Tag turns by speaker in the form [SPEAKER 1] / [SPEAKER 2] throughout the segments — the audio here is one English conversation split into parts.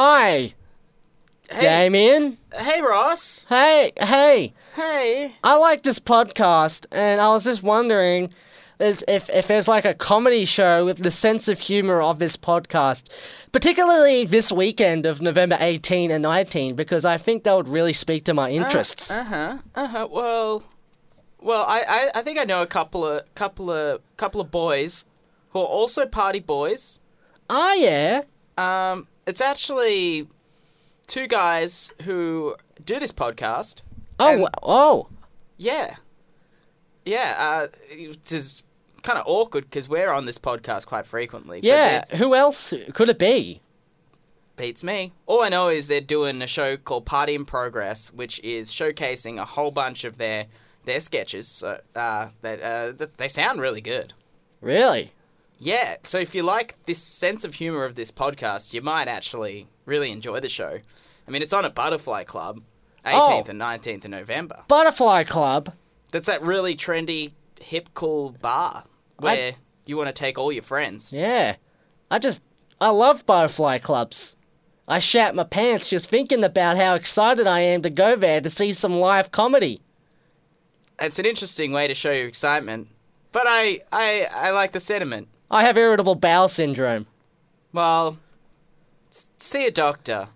[SPEAKER 1] Hi,
[SPEAKER 2] Hey,
[SPEAKER 1] Damien.
[SPEAKER 2] hey Ross.
[SPEAKER 1] Hey, hey.
[SPEAKER 2] Hey.
[SPEAKER 1] I like this podcast, and I was just wondering is if, if there's like a comedy show with the sense of humor of this podcast, particularly this weekend of November 18 and 19, because I think that would really speak to my interests.
[SPEAKER 2] Uh huh. Uh huh. Well, well, I, I I think I know a couple of couple of couple of boys who are also party boys.
[SPEAKER 1] Ah, yeah.
[SPEAKER 2] Um, it's actually two guys who do this podcast.
[SPEAKER 1] Oh,
[SPEAKER 2] And-
[SPEAKER 1] oh.
[SPEAKER 2] Yeah. Yeah. Uh, which is kind of awkward because we're on this podcast quite frequently.
[SPEAKER 1] Yeah. Who else could it be?
[SPEAKER 2] beats me. All I know is they're doing a show called Party in Progress, which is showcasing a whole bunch of their their sketches. So, uh, that uh, they sound really good.
[SPEAKER 1] Really?
[SPEAKER 2] Yeah. So if you like this sense of humor of this podcast, you might actually really enjoy the show. I mean, it's on at Butterfly Club, 18th
[SPEAKER 1] Oh.
[SPEAKER 2] and 19th of November.
[SPEAKER 1] Butterfly Club.
[SPEAKER 2] That's that really trendy, hip, cool bar where you want to take all your friends.
[SPEAKER 1] Yeah. I just. I love butterfly clubs. I shat my pants just thinking about how excited I am to go there to see some live comedy.
[SPEAKER 2] It's an interesting way to show your excitement, but I I, I like the sentiment.
[SPEAKER 1] I have irritable bowel syndrome.
[SPEAKER 2] Well, s- see a doctor.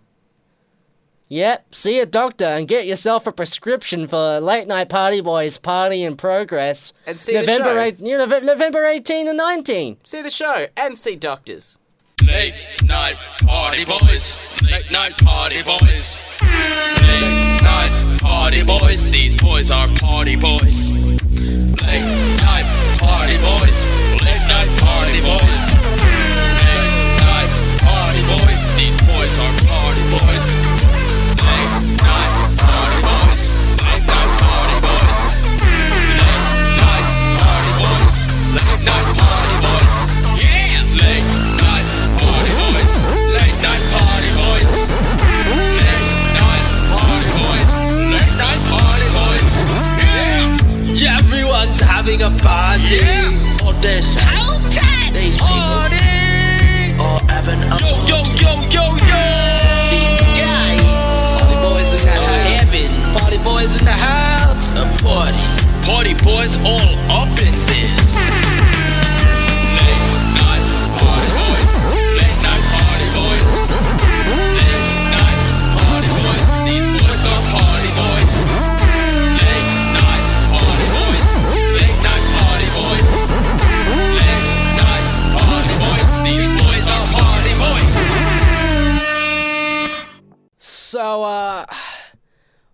[SPEAKER 1] Yep, see a doctor and get yourself a prescription for Late Night Party Boys Party in Progress.
[SPEAKER 2] And see the show.
[SPEAKER 1] eight, you know, November 18 and 19.
[SPEAKER 2] See the show and see doctors.
[SPEAKER 3] Late night party boys. Late night party boys. Late night party boys. These boys are party boys. Late night party boys. Late night party boys. Late night party boys. These boys are
[SPEAKER 4] having a party.
[SPEAKER 3] Yeah.
[SPEAKER 4] Or they're saying these people are having a
[SPEAKER 3] Yo, yo, yo, yo, yo.
[SPEAKER 4] These guys
[SPEAKER 1] Party Boys in the
[SPEAKER 4] are having
[SPEAKER 1] Party Boys in the house.
[SPEAKER 4] a party.
[SPEAKER 3] Party boys all up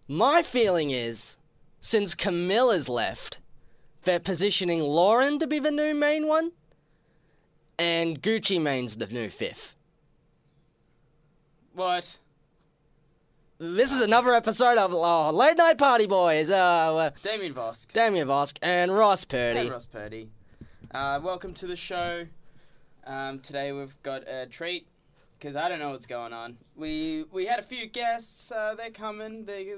[SPEAKER 1] my feeling is, since Camilla's left, they're positioning Lauren to be the new main one, and Gucci Mane's the new fifth.
[SPEAKER 2] What?
[SPEAKER 1] This is another episode of oh, Late Night Party Boys. Uh, uh
[SPEAKER 2] Damien Vosk.
[SPEAKER 1] Damien Vosk and Ross Purdy.
[SPEAKER 2] Hey, Ross Purdy. Uh, welcome to the show. Um, today we've got a treat because I don't know what's going on. We we had a few guests. Uh, they're coming. They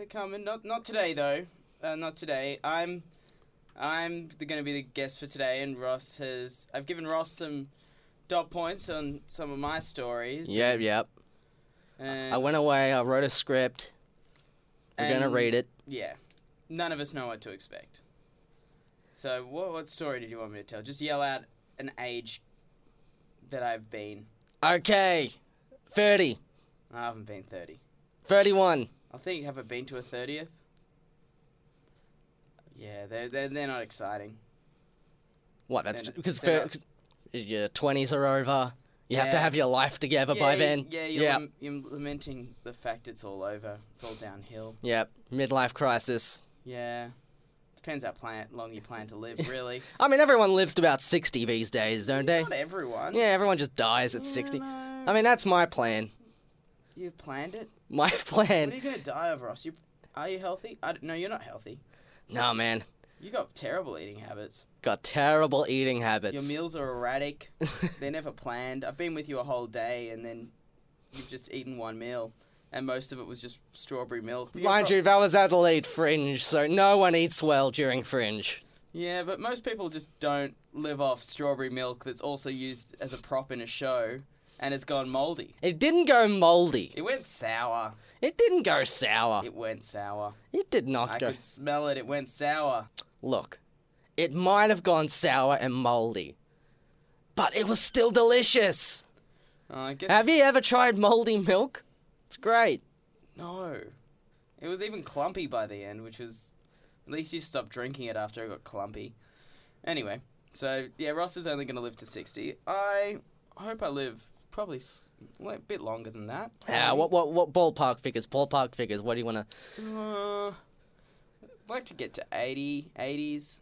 [SPEAKER 2] they're coming. Not not today though. Uh, not today. I'm I'm going to be the guest for today, and Ross has. I've given Ross some dot points on some of my stories.
[SPEAKER 1] Yep, yep.
[SPEAKER 2] And,
[SPEAKER 1] I went away. I wrote a script. We're gonna
[SPEAKER 2] and-
[SPEAKER 1] read it.
[SPEAKER 2] Yeah. None of us know what to expect. So, what, what story did you want me to tell? Just yell out an age that I've been.
[SPEAKER 1] Okay, 30,
[SPEAKER 2] I haven't been 30.
[SPEAKER 1] 31.
[SPEAKER 2] I think, have I been to a 30th? Yeah, they're, they're, they're not exciting.
[SPEAKER 1] What? That's because your 20s are over. You have to have your life together by then.
[SPEAKER 2] Yeah, you're,
[SPEAKER 1] yeah.
[SPEAKER 2] lam- you're lamenting the fact it's all over. It's all downhill.
[SPEAKER 1] Yep. Midlife crisis.
[SPEAKER 2] Yeah. Depends how plan- long you plan to live, really.
[SPEAKER 1] I mean, everyone lives to about 60 these days, don't they?
[SPEAKER 2] Not everyone.
[SPEAKER 1] Yeah, everyone just dies at 60.
[SPEAKER 2] No,
[SPEAKER 1] I mean, that's my plan.
[SPEAKER 2] You planned it.
[SPEAKER 1] My
[SPEAKER 2] What are
[SPEAKER 1] plan.
[SPEAKER 2] you gonna die of, Ross? You, are you healthy? I no, you're not healthy.
[SPEAKER 1] Nah, man.
[SPEAKER 2] You got terrible eating habits.
[SPEAKER 1] Got terrible eating habits.
[SPEAKER 2] Your meals are erratic. They're never planned. I've been with you a whole day, and then you've just eaten one meal, and most of it was just strawberry milk. You're
[SPEAKER 1] Mind
[SPEAKER 2] pro-
[SPEAKER 1] you, that was Adelaide Fringe, so no one eats well during Fringe.
[SPEAKER 2] Yeah, but most people just don't live off strawberry milk that's also used as a prop in a show, and it's gone moldy.
[SPEAKER 1] It didn't go moldy.
[SPEAKER 2] It went sour.
[SPEAKER 1] It didn't go sour.
[SPEAKER 2] It went sour.
[SPEAKER 1] It did not
[SPEAKER 2] I
[SPEAKER 1] go.
[SPEAKER 2] could smell it. It went sour.
[SPEAKER 1] Look, it might have gone sour and moldy, but it was still delicious.
[SPEAKER 2] Oh, I guess
[SPEAKER 1] Have you ever tried moldy milk? It's great.
[SPEAKER 2] no. It was even clumpy by the end, which was at least you stopped drinking it after it got clumpy. Anyway, so yeah, Ross is only going to live to sixty. I hope I live probably s- a bit longer than that.
[SPEAKER 1] Ah, what what what ballpark figures? Ballpark figures. What do you want to?
[SPEAKER 2] Uh, I'd like to get to 80, 80s.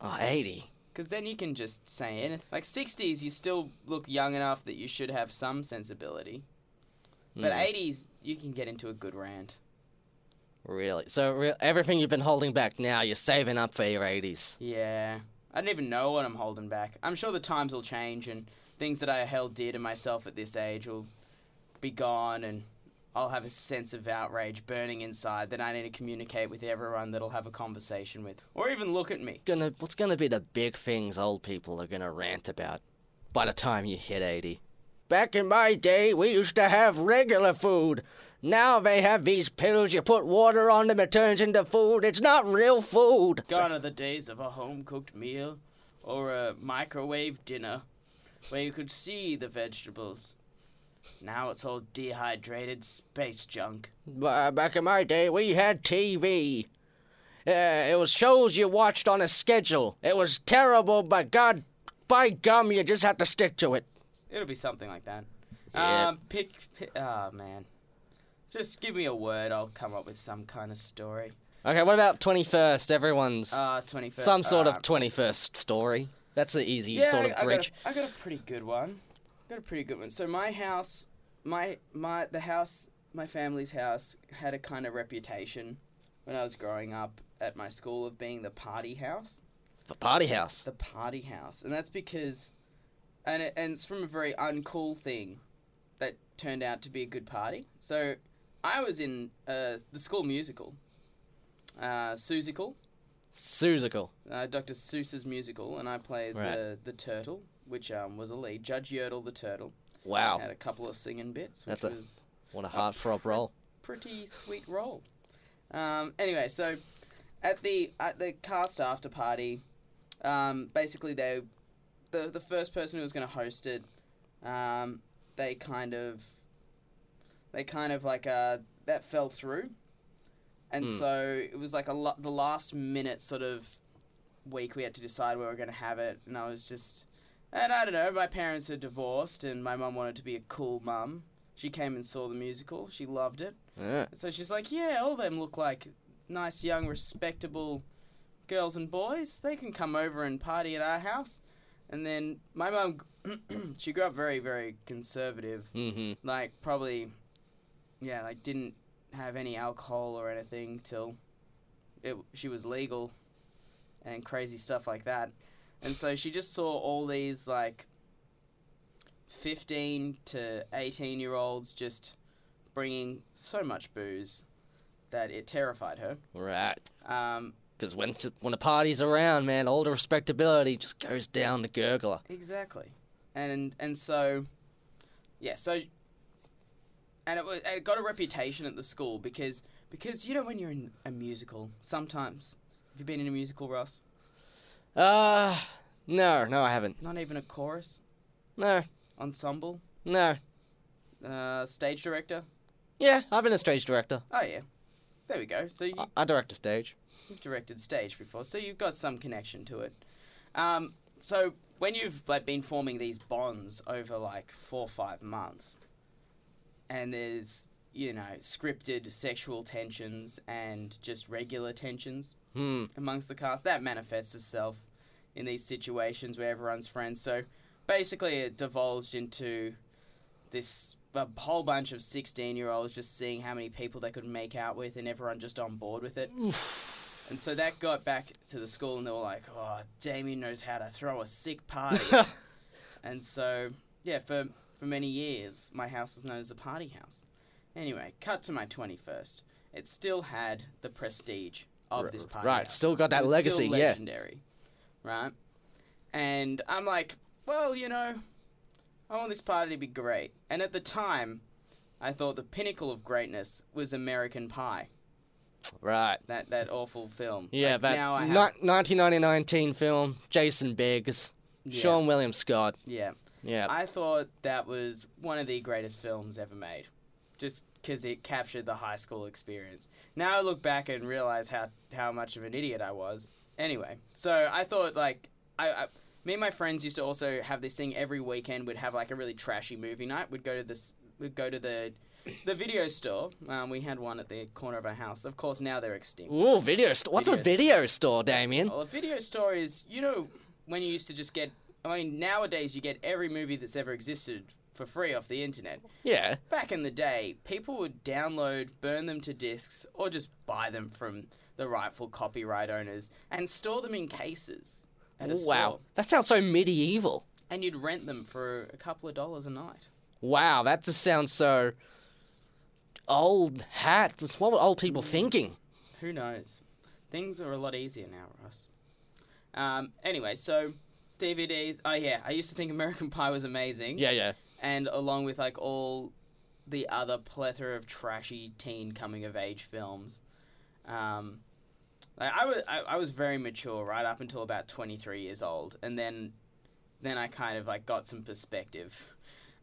[SPEAKER 1] Oh, 80.
[SPEAKER 2] Because then you can just say anything. Like 60s, you still look young enough that you should have some sensibility. But
[SPEAKER 1] Hmm.
[SPEAKER 2] 80s, you can get into a good rant.
[SPEAKER 1] Really? So re- everything you've been holding back now, you're saving up for your 80s.
[SPEAKER 2] Yeah. I don't even know what I'm holding back. I'm sure the times will change and things that I held dear to myself at this age will be gone and I'll have a sense of outrage burning inside that I need to communicate with everyone that'll have a conversation with. Or even look at me.
[SPEAKER 1] Gonna what's gonna be the big things old people are gonna rant about by the time you hit 80? Back in my day, we used to have regular food. Now they have these pills you put water on them, it turns into food. It's not real food.
[SPEAKER 2] Gone are the days of a home cooked meal or a microwave dinner where you could see the vegetables. Now it's all dehydrated space junk.
[SPEAKER 1] Ba- Back in my day, we had TV. Uh, it was shows you watched on a schedule. It was terrible, but God, by gum, you just had to stick to it.
[SPEAKER 2] It'll be something like that.
[SPEAKER 1] Yeah.
[SPEAKER 2] Um, pick, pick. Oh man, just give me a word. I'll come up with some kind of story.
[SPEAKER 1] Okay, what about 21st? Everyone's
[SPEAKER 2] Uh, twenty first.
[SPEAKER 1] some sort of 21st story. That's an easy
[SPEAKER 2] yeah,
[SPEAKER 1] sort of
[SPEAKER 2] I, I. Got a, I got a pretty good one. I Got a pretty good one. So my house, my my the house, my family's house had a kind of reputation when I was growing up at my school of being the party house.
[SPEAKER 1] The party house.
[SPEAKER 2] the party house, and that's because, and it, and it's from a very uncool thing, that turned out to be a good party. So, I was in uh, the school musical, uh, Seussical,
[SPEAKER 1] Seussical.
[SPEAKER 2] uh, Dr. Seuss's musical, and I played
[SPEAKER 1] Right.
[SPEAKER 2] the the turtle, which um, was a lead, Judge Yertle the turtle.
[SPEAKER 1] Wow.
[SPEAKER 2] Had a couple of singing bits, which
[SPEAKER 1] That's a-
[SPEAKER 2] was
[SPEAKER 1] What a heartthrob role.
[SPEAKER 2] pretty sweet role. Um, anyway, so at the at the cast after party, um, basically they the the first person who was going to host it, um, they kind of they kind of like uh that fell through, and
[SPEAKER 1] Hmm.
[SPEAKER 2] so it was like a lo- the last minute sort of week we had to decide where we are going to have it, and I was just. And I don't know, my parents are divorced, and my mum wanted to be a cool mum. She came and saw the musical. She loved it.
[SPEAKER 1] Yeah.
[SPEAKER 2] So she's like, yeah, all them look like nice, young, respectable girls and boys. They can come over and party at our house. And then my mum, she grew up very, very conservative.
[SPEAKER 1] Mm-hmm.
[SPEAKER 2] Like, probably, yeah, like, didn't have any alcohol or anything till it, she was legal and crazy stuff like that. And so she just saw all these, like, 15 to 18 year olds just bringing so much booze that it terrified her.
[SPEAKER 1] Right.
[SPEAKER 2] Um,
[SPEAKER 1] Because when when a party's around, man, all the respectability just goes down the gurgler.
[SPEAKER 2] exactly. And and so yeah, so and it, was, it got a reputation at the school because because you know when you're in a musical, sometimes have you been in a musical, Ross?
[SPEAKER 1] Uh, no, no, I haven't.
[SPEAKER 2] Not even a chorus,
[SPEAKER 1] No,
[SPEAKER 2] ensemble,
[SPEAKER 1] no.
[SPEAKER 2] uh, stage director.
[SPEAKER 1] Yeah, I've been a stage director.
[SPEAKER 2] Oh yeah, there we go. So you,
[SPEAKER 1] I, I direct a stage.
[SPEAKER 2] You've directed stage before, so you've got some connection to it. Um, so when you've like been forming these bonds over like four or five months, and there's you know scripted sexual tensions and just regular tensions
[SPEAKER 1] Hmm.
[SPEAKER 2] amongst the cast, that manifests itself in these situations where everyone's friends. So basically, it divulged into this a whole bunch of 16 year olds just seeing how many people they could make out with and everyone just on board with it. and so that got back to the school and they were like, oh, Damien knows how to throw a sick party. and so, yeah, for, for many years, my house was known as a party house. Anyway, cut to my 21st. It still had the prestige of
[SPEAKER 1] R-
[SPEAKER 2] this party
[SPEAKER 1] right,
[SPEAKER 2] house.
[SPEAKER 1] still got
[SPEAKER 2] It
[SPEAKER 1] that
[SPEAKER 2] was
[SPEAKER 1] legacy,
[SPEAKER 2] still
[SPEAKER 1] yeah.
[SPEAKER 2] legendary, right? And I'm like, well, you know, I want this party to be great. And at the time, I thought the pinnacle of greatness was American Pie.
[SPEAKER 1] Right.
[SPEAKER 2] That that awful film.
[SPEAKER 1] Yeah,
[SPEAKER 2] Like,
[SPEAKER 1] that
[SPEAKER 2] now I have,
[SPEAKER 1] ni- 1999 teen film, Jason Biggs,
[SPEAKER 2] Yeah.
[SPEAKER 1] Seann William Scott.
[SPEAKER 2] Yeah.
[SPEAKER 1] Yeah.
[SPEAKER 2] I thought that was one of the greatest films ever made, just because it captured the high school experience. Now I look back and realize how how much of an idiot I was. Anyway, so I thought like I, I me and my friends used to also have this thing every weekend. We'd have like a really trashy movie night. We'd go to this. We'd go to the the video store. Um, we had one at the corner of our house. Of course, now they're extinct.
[SPEAKER 1] Ooh, video store. What's a
[SPEAKER 2] Video
[SPEAKER 1] video store, Damien?
[SPEAKER 2] Well, a video store is, you know, when you used to just get. I mean, nowadays you get every movie that's ever existed for free off the internet.
[SPEAKER 1] Yeah.
[SPEAKER 2] Back in the day, people would download, burn them to discs, or just buy them from the rightful copyright owners and store them in cases at a
[SPEAKER 1] Wow.
[SPEAKER 2] store.
[SPEAKER 1] That sounds so medieval.
[SPEAKER 2] And you'd rent them for a couple of dollars a night.
[SPEAKER 1] Wow, that just sounds so old hat. What were old people
[SPEAKER 2] Mm.
[SPEAKER 1] thinking?
[SPEAKER 2] Who knows? Things are a lot easier now, Russ. Um, anyway, so DVDs. Oh, yeah, I used to think American Pie was amazing.
[SPEAKER 1] Yeah, yeah.
[SPEAKER 2] and along with like all the other plethora of trashy teen coming of age films. Um, like I was I, I was very mature right up until about 23 years old and then then I kind of like got some perspective.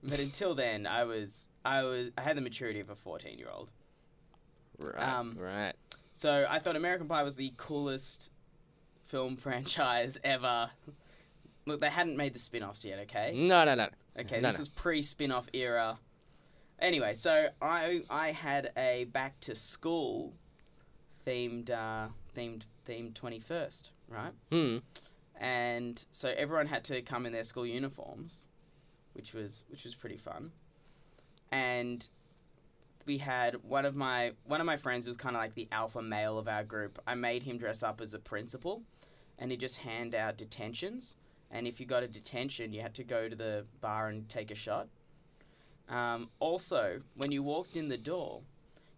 [SPEAKER 2] But until then I was I was I had the maturity of a 14 year old.
[SPEAKER 1] Right.
[SPEAKER 2] Um,
[SPEAKER 1] right.
[SPEAKER 2] So I thought American Pie was the coolest film franchise ever. Look, they hadn't made the spin-offs yet, okay?
[SPEAKER 1] No, no, no.
[SPEAKER 2] Okay,
[SPEAKER 1] No,
[SPEAKER 2] this
[SPEAKER 1] no.
[SPEAKER 2] was pre spin-off era. Anyway, so I I had a back to school themed uh, themed themed twenty first, right?
[SPEAKER 1] Hmm.
[SPEAKER 2] And so everyone had to come in their school uniforms, which was which was pretty fun. And we had one of my one of my friends was kind of like the alpha male of our group. I made him dress up as a principal, and he just hand out detentions. And if you got a detention, you had to go to the bar and take a shot. Um, also, when you walked in the door,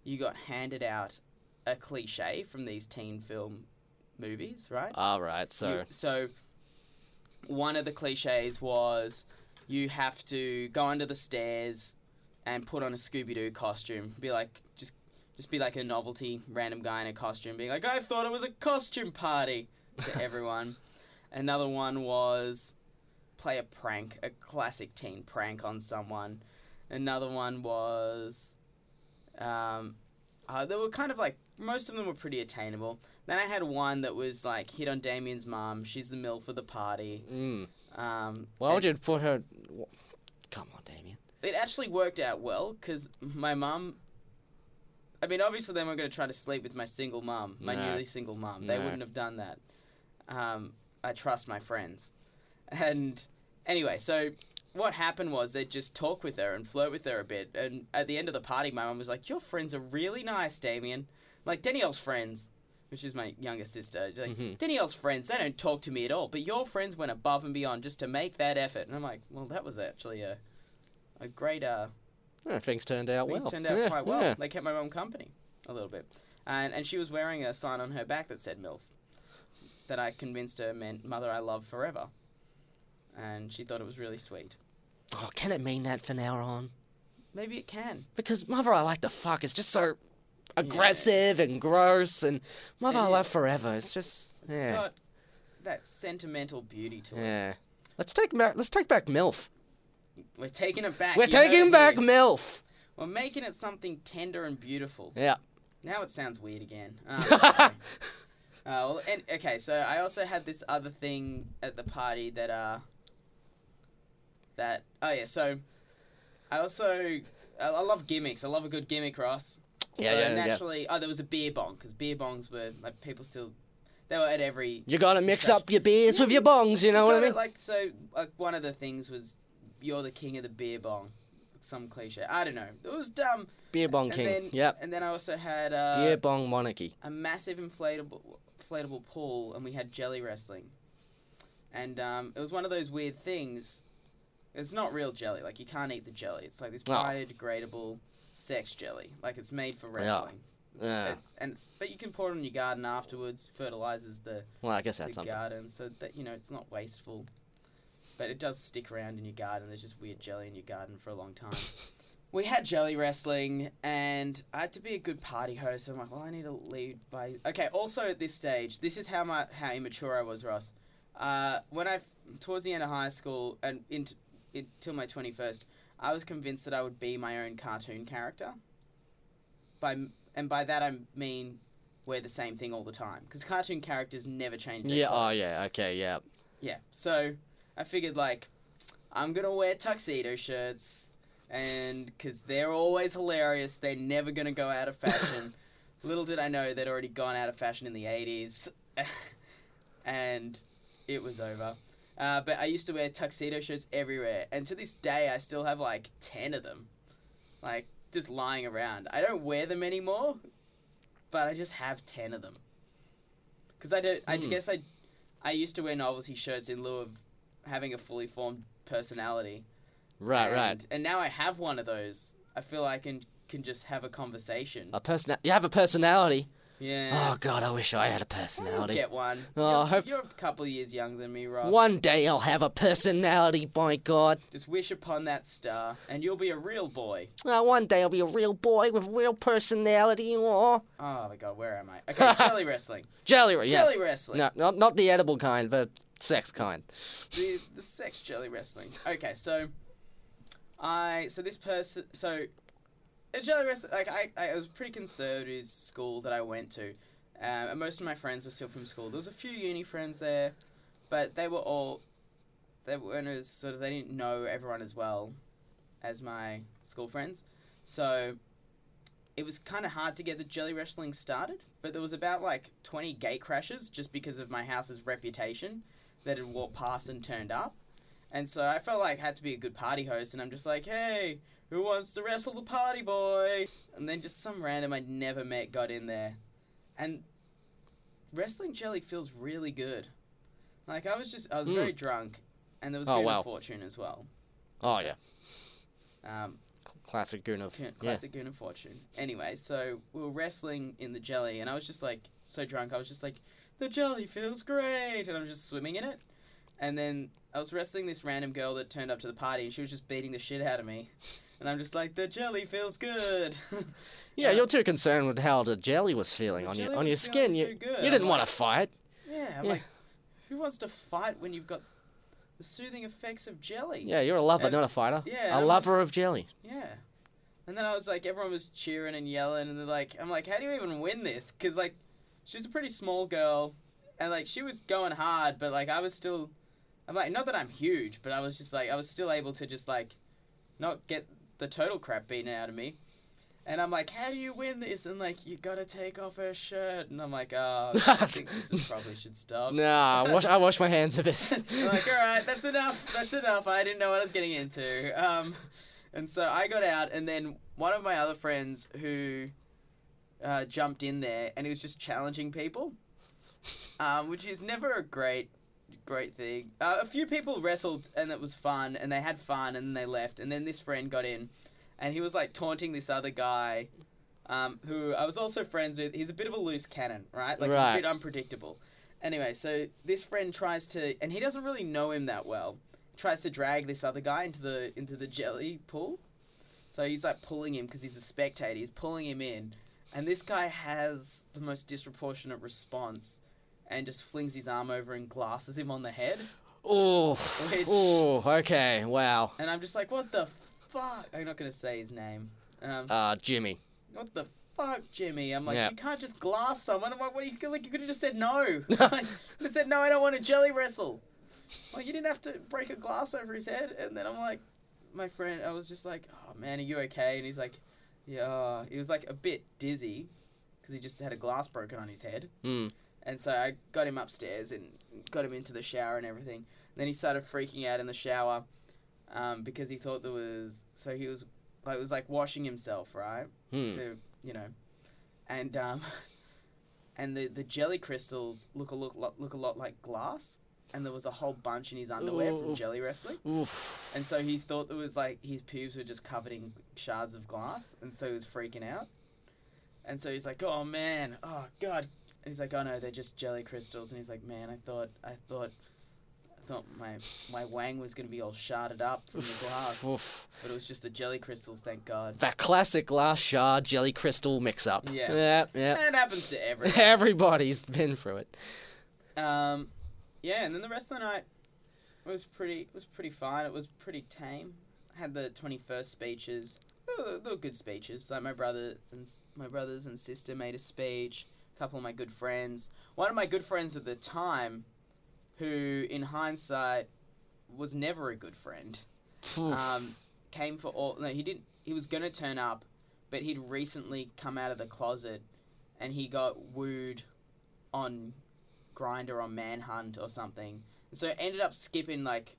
[SPEAKER 2] you got handed out a cliche from these teen film movies, right?
[SPEAKER 1] All right. So.
[SPEAKER 2] You- so one of the cliches was you have to go under the stairs and put on a Scooby Doo costume. Be like just just be like a novelty random guy in a costume, being like, I thought it was a costume party to everyone. Another one was play a prank, a classic teen prank on someone. Another one was um, uh, they were kind of like most of them were pretty attainable. Then I had one that was like hit on Damien's mom. She's the mill for the party.
[SPEAKER 1] Mm.
[SPEAKER 2] Um,
[SPEAKER 1] Why would you put her? Come on, Damien.
[SPEAKER 2] it actually worked out well because my mum. I mean, obviously, they weren't going to try to sleep with my single mum, my
[SPEAKER 1] No.
[SPEAKER 2] newly single mum. They
[SPEAKER 1] No.
[SPEAKER 2] wouldn't have done that. Um, I trust my friends. And anyway, so what happened was they'd just talk with her and flirt with her a bit. And at the end of the party, my mum was like, Your friends are really nice, Damien. Like, Danielle's friends, which is my younger sister, like,
[SPEAKER 1] Mhm.
[SPEAKER 2] Danielle's friends, they don't talk to me at all. But your friends went above and beyond just to make that effort. And I'm like, Well, that was actually a, a great uh,
[SPEAKER 1] Oh, things turned out
[SPEAKER 2] Things
[SPEAKER 1] well.
[SPEAKER 2] turned out
[SPEAKER 1] Yeah,
[SPEAKER 2] quite well.
[SPEAKER 1] yeah.
[SPEAKER 2] They kept my mum company a little bit, and and she was wearing a sign on her back that said MILF, that I convinced her meant Mother I Love Forever, and she thought it was really sweet.
[SPEAKER 1] Oh, can it mean that from now on?
[SPEAKER 2] Maybe it can.
[SPEAKER 1] Because Mother I Like to Fuck is just so aggressive and gross, and Mother I Love. Forever is just
[SPEAKER 2] It's
[SPEAKER 1] yeah,
[SPEAKER 2] got that sentimental beauty to it.
[SPEAKER 1] yeah. Let's take back. Let's take back MILF.
[SPEAKER 2] We're taking it back.
[SPEAKER 1] We're
[SPEAKER 2] you
[SPEAKER 1] taking back
[SPEAKER 2] here.
[SPEAKER 1] MILF.
[SPEAKER 2] We're making it something tender and beautiful.
[SPEAKER 1] Yeah.
[SPEAKER 2] Now it sounds weird again. Oh, well, and, okay, so I also had this other thing at the party that uh that oh yeah, so I also I, I love gimmicks. I love a good gimmick, Ross.
[SPEAKER 1] Yeah,
[SPEAKER 2] so
[SPEAKER 1] yeah, yeah.
[SPEAKER 2] naturally, oh, there was a beer bong because beer bongs were like people still they were at every.
[SPEAKER 1] You gotta mix up your beers with your bongs. You know what I mean?
[SPEAKER 2] Like so, like one of the things was you're the king of the beer bong. Some cliche. I don't know. It was dumb.
[SPEAKER 1] Beer bong
[SPEAKER 2] and
[SPEAKER 1] king.
[SPEAKER 2] Then,
[SPEAKER 1] Yep.
[SPEAKER 2] And then I also had uh,
[SPEAKER 1] Beer bong monarchy.
[SPEAKER 2] a massive inflatable inflatable pool, and we had jelly wrestling. And um, it was one of those weird things. It's not real jelly. Like you can't eat the jelly. It's like this
[SPEAKER 1] Oh.
[SPEAKER 2] biodegradable sex jelly. Like it's made for wrestling. It's,
[SPEAKER 1] Yeah.
[SPEAKER 2] it's, and it's, but you can pour it on your garden afterwards. Fertilizes the,
[SPEAKER 1] Well, I guess
[SPEAKER 2] the
[SPEAKER 1] that's something.
[SPEAKER 2] garden, so that you know it's not wasteful. but it does stick around in your garden. There's just weird jelly in your garden for a long time. we had jelly wrestling, and I had to be a good party host. I'm like, well, I need to lead by. Okay. Also, at this stage, this is how my how immature I was, Ross. Uh, when I towards the end of high school and into until my twenty first, I was convinced that I would be my own cartoon character. By and by that I mean wear the same thing all the time because cartoon characters never change.
[SPEAKER 1] Yeah. Oh yeah. Okay. Yeah.
[SPEAKER 2] Yeah. So I figured like I'm gonna wear tuxedo shirts, and because they're always hilarious, they're never gonna go out of fashion. Little did I know they'd already gone out of fashion in the '80s, and it was over. Uh, but I used to wear tuxedo shirts everywhere, and to this day, I still have like ten of them, like just lying around. I don't wear them anymore, but I just have ten of them. Because I don't. I
[SPEAKER 1] Hmm.
[SPEAKER 2] guess I, I used to wear novelty shirts in lieu of having a fully formed personality.
[SPEAKER 1] Right.
[SPEAKER 2] and,
[SPEAKER 1] Right.
[SPEAKER 2] And now I have one of those. I feel I can can just have a conversation.
[SPEAKER 1] A person. You have a personality.
[SPEAKER 2] yeah.
[SPEAKER 1] Oh God, I wish I had a
[SPEAKER 2] I'll
[SPEAKER 1] personality.
[SPEAKER 2] get one.
[SPEAKER 1] Oh,
[SPEAKER 2] you're,
[SPEAKER 1] hope-
[SPEAKER 2] you're a couple of years younger than me, Ross.
[SPEAKER 1] One day I'll have a personality. By God.
[SPEAKER 2] Just wish upon that star, and you'll be a real boy.
[SPEAKER 1] Uh, one day I'll be a real boy with real personality. Oh.
[SPEAKER 2] Oh my god, where am I? Okay, jelly wrestling.
[SPEAKER 1] Jelly. Yes.
[SPEAKER 2] Jelly wrestling.
[SPEAKER 1] No, not not the edible kind, but sex kind.
[SPEAKER 2] the the sex jelly wrestling. Okay, so I so this person so jelly wrestling like I, I was pretty conservative school that I went to, um, and most of my friends were still from school. There was a few uni friends there, but they were all they weren't as sort of they didn't know everyone as well as my school friends, so it was kind of hard to get the jelly wrestling started. But there was about like twenty gate crashes just because of my house's reputation that had walked past and turned up. And so I felt like I had to be a good party host, and I'm just like, hey, who wants to wrestle the party boy? And then just some random I'd never met got in there. And wrestling jelly feels really good. Like, I was just, I was
[SPEAKER 1] Mm.
[SPEAKER 2] very drunk, and there was
[SPEAKER 1] Oh,
[SPEAKER 2] Goon
[SPEAKER 1] wow.
[SPEAKER 2] of Fortune as well.
[SPEAKER 1] Oh yeah.
[SPEAKER 2] Um,
[SPEAKER 1] Classic goon of.
[SPEAKER 2] Cl-
[SPEAKER 1] Yeah.
[SPEAKER 2] classic Goon of Fortune. Anyway, so we were wrestling in the jelly, and I was just like so drunk. I was just like, the jelly feels great, and I'm just swimming in it. And then I was wrestling this random girl that turned up to the party, and she was just beating the shit out of me. And I'm just like, the jelly feels good.
[SPEAKER 1] Yeah, you're too concerned with how the jelly was feeling on your on your skin. You
[SPEAKER 2] good.
[SPEAKER 1] you didn't
[SPEAKER 2] I'm
[SPEAKER 1] want to fight.
[SPEAKER 2] yeah, I'm
[SPEAKER 1] Yeah.
[SPEAKER 2] like, who wants to fight when you've got the soothing effects of jelly?
[SPEAKER 1] Yeah, you're a lover,
[SPEAKER 2] And-
[SPEAKER 1] not a fighter.
[SPEAKER 2] yeah,
[SPEAKER 1] a
[SPEAKER 2] I was-
[SPEAKER 1] lover of jelly.
[SPEAKER 2] Yeah. And then I was like, everyone was cheering and yelling, and they're like, I'm like, how do you even win this? Because, like, she was a pretty small girl, and, like, she was going hard, but, like, I was still, I'm like, not that I'm huge, but I was just, like, I was still able to just, like, not get the total crap beaten out of me. And I'm like, how do you win this? And, like, you gotta take off her shirt. And I'm like, oh, I think this is probably should stop.
[SPEAKER 1] Nah, I wash I wash my hands of this.
[SPEAKER 2] I'm like, all right, that's enough. That's enough. I didn't know what I was getting into. Um, and so I got out, and then one of my other friends who uh, jumped in there, and he was just challenging people, um, which is never a great, great thing. Uh, a few people wrestled, and it was fun, and they had fun, and then they left, and then this friend got in, and he was like taunting this other guy. Um, who I was also friends with. He's a bit of a loose cannon, right? Like
[SPEAKER 1] Right.
[SPEAKER 2] he's a bit unpredictable. Anyway, so this friend tries to, and he doesn't really know him that well. Tries to drag this other guy into the into the jelly pool. So he's like pulling him because he's a spectator. He's pulling him in, and this guy has the most disproportionate response, and just flings his arm over and glasses him on the head.
[SPEAKER 1] Oh,
[SPEAKER 2] Which-
[SPEAKER 1] oh, okay, wow.
[SPEAKER 2] And I'm just like, what the fuck? I'm not gonna say his name. Um,
[SPEAKER 1] Uh, Jimmy.
[SPEAKER 2] what the fuck, Jimmy? I'm like,
[SPEAKER 1] Yeah.
[SPEAKER 2] you can't just glass someone. I'm like, what? You could like, you could have just said no. like, you said no. I don't want to jelly wrestle. Like, you didn't have to break a glass over his head. And then I'm like, my friend, I was just like, oh man, are you okay? And he's like, yeah. He was like a bit dizzy because he just had a glass broken on his head.
[SPEAKER 1] Hmm.
[SPEAKER 2] And so I got him upstairs and got him into the shower and everything. then he started freaking out in the shower um, because he thought there was. So he was like, it was like washing himself, right?
[SPEAKER 1] Hmm.
[SPEAKER 2] to you know, and um, and the the jelly crystals look a look lo- look a lot like glass, and there was a whole bunch in his underwear from jelly wrestling,
[SPEAKER 1] Oof.
[SPEAKER 2] and so he thought there was like his pubes were just covered in shards of glass, and so he was freaking out, and so he's like, oh man, oh god, and he's like, oh no, they're just jelly crystals, and he's like, man, I thought I thought. I thought my my wang was gonna be all sharded up from the glass,
[SPEAKER 1] Oof.
[SPEAKER 2] but it was just the jelly crystals. Thank God.
[SPEAKER 1] That classic glass shard jelly crystal mix up.
[SPEAKER 2] Yeah.
[SPEAKER 1] Yeah, yeah.
[SPEAKER 2] It happens to everyone.
[SPEAKER 1] Everybody's been through it.
[SPEAKER 2] Um, yeah, and then the rest of the night was pretty was pretty fine. It was pretty tame. I had the twenty first speeches. They were, they were good speeches. Like my brother and my brothers and sister made a speech. A couple of my good friends. One of my good friends at the time, who in hindsight was never a good friend, um, came for all. No, he didn't. He was gonna turn up, but he'd recently come out of the closet, and he got wooed on Grindr on Manhunt or something. And so ended up skipping like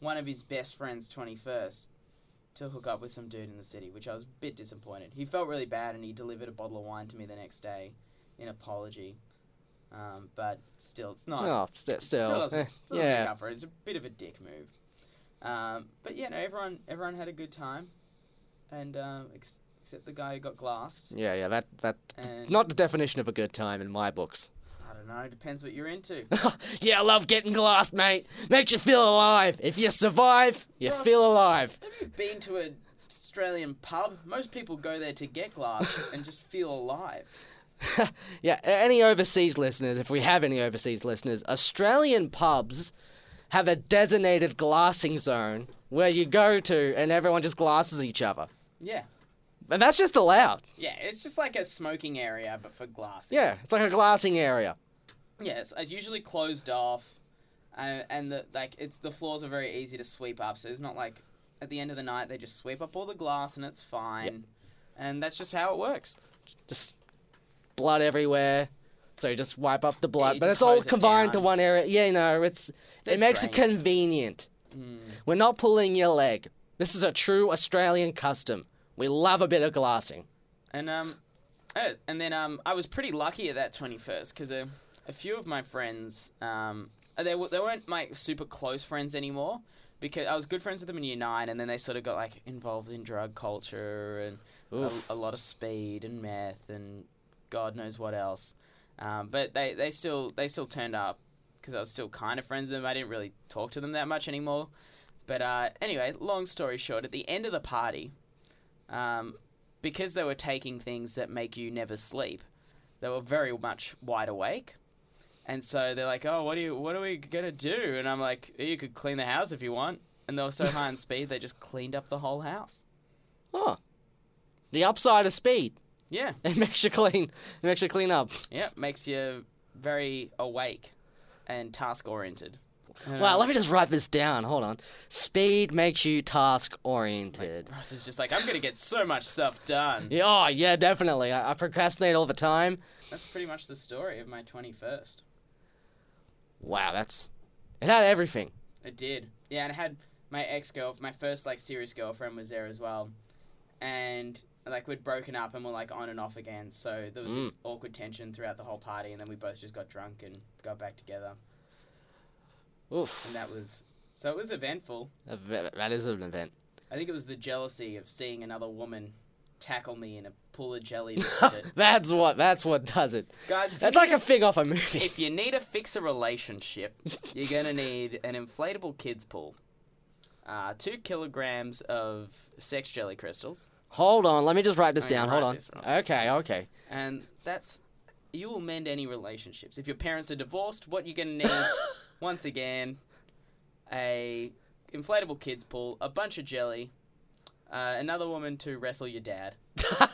[SPEAKER 2] one of his best friends' twenty first to hook up with some dude in the city, which I was a bit disappointed. He felt really bad, and he delivered a bottle of wine to me the next day in apology. Um, but still, it's not.
[SPEAKER 1] oh, st- still.
[SPEAKER 2] doesn't-
[SPEAKER 1] eh, yeah.
[SPEAKER 2] it. It's a bit of a dick move. Um, but yeah, no, everyone everyone had a good time, and um, ex- except the guy who got glassed.
[SPEAKER 1] Yeah, yeah, that that
[SPEAKER 2] And
[SPEAKER 1] not the definition of a good time in my books.
[SPEAKER 2] I don't know. Depends what you're into.
[SPEAKER 1] yeah, I love getting glassed, mate. Makes you feel alive. If you survive, you
[SPEAKER 2] Ross-
[SPEAKER 1] feel alive.
[SPEAKER 2] Have you been to an Australian pub? Most people go there to get glassed and just feel alive.
[SPEAKER 1] yeah, any overseas listeners, if we have any overseas listeners, Australian pubs have a designated glassing zone where you go to and everyone just glasses each other.
[SPEAKER 2] Yeah.
[SPEAKER 1] And that's just allowed.
[SPEAKER 2] Yeah, it's just like a smoking area, but for glass.
[SPEAKER 1] Yeah, it's like a glassing area.
[SPEAKER 2] Yeah, it's, it's usually closed off, uh, and the like it's the floors are very easy to sweep up. So it's not like at the end of the night they just sweep up all the glass and it's fine, yep. and that's just how it works.
[SPEAKER 1] Just blood everywhere. So you just wipe up the blood,
[SPEAKER 2] you
[SPEAKER 1] but it's all
[SPEAKER 2] it
[SPEAKER 1] to one area. Yeah, no, it's
[SPEAKER 2] There's
[SPEAKER 1] it makes it
[SPEAKER 2] drains.
[SPEAKER 1] convenient.
[SPEAKER 2] Mm.
[SPEAKER 1] We're not pulling your leg. This is a true Australian custom. We love a bit of glassing.
[SPEAKER 2] And um, oh, and then um, I was pretty lucky at that twenty first because a, a few of my friends um, they w- they weren't my super close friends anymore because I was good friends with them in year nine, and then they sort of got like involved in drug culture and a,
[SPEAKER 1] Oof.
[SPEAKER 2] a lot of speed and meth and God knows what else. Um, but they, they still they still turned up because I was still kind of friends with them. I didn't really talk to them that much anymore. But uh, anyway, long story short, at the end of the party, um, because they were taking things that make you never sleep, they were very much wide awake. And so they're like, "Oh, what do you? What are we gonna do?" And I'm like, "You could clean the house if you want." And they were so high on speed, they just cleaned up the whole house.
[SPEAKER 1] Oh. The upside of speed.
[SPEAKER 2] Yeah,
[SPEAKER 1] It makes you clean. It makes you clean up.
[SPEAKER 2] yeah, makes you very awake and task oriented.
[SPEAKER 1] Wow, let me just write this down. Hold on. Speed makes you task oriented.
[SPEAKER 2] Ross is just like, I'm gonna get so much stuff done.
[SPEAKER 1] Yeah, oh, yeah, definitely. I, I procrastinate all the time.
[SPEAKER 2] That's pretty much the story of my 21st.
[SPEAKER 1] Wow, that's. It had everything.
[SPEAKER 2] It did. Yeah, and I had my ex girl, my first like serious girlfriend was there as well, and like we'd broken up and we're like on and off again. So there was this awkward tension throughout the whole party, and then we both just got drunk and got back together,
[SPEAKER 1] Oof.
[SPEAKER 2] and that was so it was eventful.
[SPEAKER 1] That is an event.
[SPEAKER 2] I think it was the jealousy of seeing another woman tackle me in a pool of jelly that
[SPEAKER 1] that's what. That's what does it.
[SPEAKER 2] Guys,
[SPEAKER 1] That's like a thing off a movie.
[SPEAKER 2] if you need to fix a relationship, you're gonna need an inflatable kids pool, uh, two kilograms of sex jelly crystals,
[SPEAKER 1] Hold on. Let me just write this
[SPEAKER 2] yeah,
[SPEAKER 1] down. Hold on.
[SPEAKER 2] this.
[SPEAKER 1] Okay. Okay.
[SPEAKER 2] and that's you will mend any relationships. If your parents are divorced, what you're gonna need, once again, a inflatable kids pool, a bunch of jelly, uh, another woman to wrestle your dad.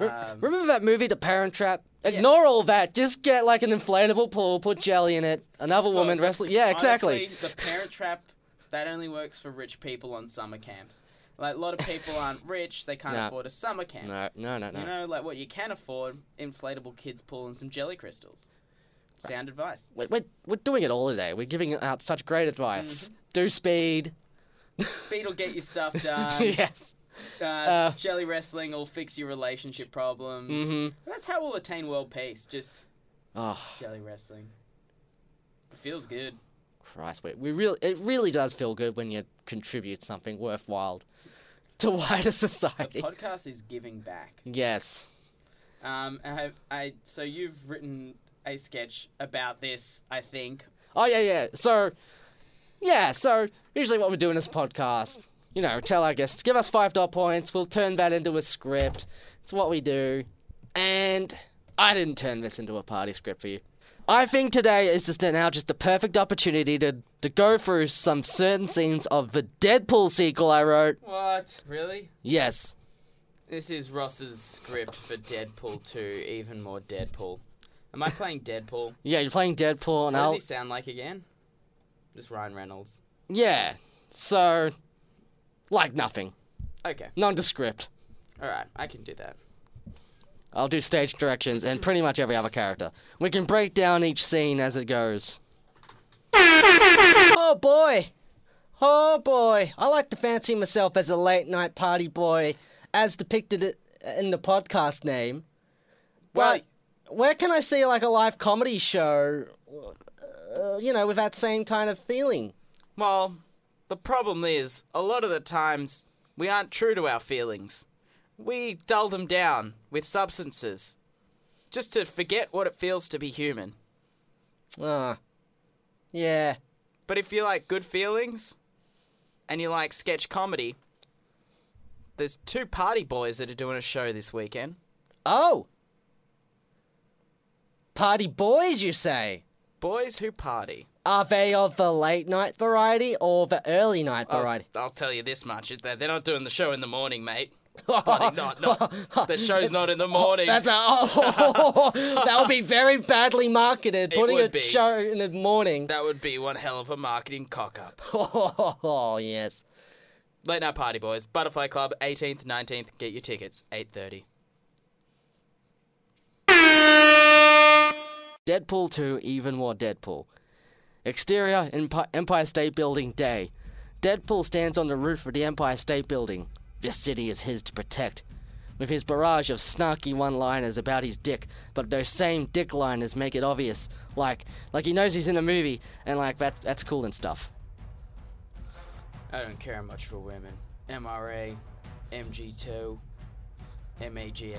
[SPEAKER 2] Um,
[SPEAKER 1] Remember that movie, The Parent Trap? Ignore all that. Just get like an inflatable pool, put jelly in it, another woman
[SPEAKER 2] Well,
[SPEAKER 1] wrestle. Yeah, exactly.
[SPEAKER 2] Honestly, the Parent Trap that only works for rich people on summer camps. Like a lot of people aren't rich, they can't
[SPEAKER 1] No.
[SPEAKER 2] afford a summer camp.
[SPEAKER 1] No, no, no, no.
[SPEAKER 2] You know, like what you can afford, inflatable kids pool and some jelly crystals. Sound advice.
[SPEAKER 1] We're, we're, we're doing it all today. We're giving out such great advice.
[SPEAKER 2] Mm-hmm.
[SPEAKER 1] Do speed.
[SPEAKER 2] Speed will get your stuff done.
[SPEAKER 1] yes.
[SPEAKER 2] uh,
[SPEAKER 1] Uh,
[SPEAKER 2] jelly wrestling will fix your relationship problems.
[SPEAKER 1] Mm-hmm.
[SPEAKER 2] That's how we'll attain world peace. Just
[SPEAKER 1] Oh,
[SPEAKER 2] jelly wrestling. It feels good.
[SPEAKER 1] Christ. We, we really, it really does feel good when you contribute something worthwhile to wider society.
[SPEAKER 2] The podcast is giving back.
[SPEAKER 1] Yes.
[SPEAKER 2] Um, I, I so you've written a sketch about this, I think.
[SPEAKER 1] Oh yeah, yeah. So Yeah, so usually what we do in this podcast, you know, tell our guests, give us five dot points, we'll turn that into a script. It's what we do. And I didn't turn this into a party script for you. I think today is just now just the perfect opportunity to, to go through some certain scenes of the Deadpool sequel I wrote.
[SPEAKER 2] What? Really?
[SPEAKER 1] Yes.
[SPEAKER 2] This is Ross's script for Deadpool 2, even more Deadpool. Am I playing Deadpool?
[SPEAKER 1] Yeah, you're playing Deadpool and
[SPEAKER 2] What does
[SPEAKER 1] I'll
[SPEAKER 2] he sound like again? Just Ryan Reynolds.
[SPEAKER 1] Yeah. So like nothing.
[SPEAKER 2] Okay,
[SPEAKER 1] Nondescript.
[SPEAKER 2] alright, I can do that.
[SPEAKER 1] I'll do stage directions and pretty much every other character. We can break down each scene as it goes. Oh boy! Oh boy! I like to fancy myself as a late night party boy, as depicted in the podcast name.
[SPEAKER 2] Well,
[SPEAKER 1] But where can I see like a live comedy show, uh, you know, with that same kind of feeling?
[SPEAKER 5] Well, the problem is, a lot of the times, we aren't true to our feelings. We dull them down with substances. Just to forget what it feels to be human.
[SPEAKER 1] Ah, yeah.
[SPEAKER 5] But if you like good feelings, and you like sketch comedy, there's two party boys that are doing a show this weekend.
[SPEAKER 1] Oh! Party boys, you say?
[SPEAKER 5] Boys who party.
[SPEAKER 1] Are they of the late night variety or the early night
[SPEAKER 5] I'll,
[SPEAKER 1] variety?
[SPEAKER 5] I'll tell you this much: they're not doing the show in the morning, mate. Bloody not, not. The show's not in the oh, morning.
[SPEAKER 1] That's a oh, that would be very badly marketed.
[SPEAKER 5] It
[SPEAKER 1] Putting
[SPEAKER 5] would
[SPEAKER 1] a
[SPEAKER 5] be.
[SPEAKER 1] show in the morning.
[SPEAKER 5] That would be one hell of a marketing cock up.
[SPEAKER 1] Oh yes.
[SPEAKER 5] Late night party boys. Butterfly Club, 18th, 19th. Get your tickets. 8:30.
[SPEAKER 1] Deadpool 2, even more Deadpool. Exterior Empi- Empire State Building day. Deadpool stands on the roof of the Empire State Building. This city is his to protect. With his barrage of snarky one-liners about his dick, but those same dick liners make it obvious, like like he knows he's in a movie, and like that's that's cool and stuff.
[SPEAKER 2] I don't care much for women. MRA, MG2, MAGA.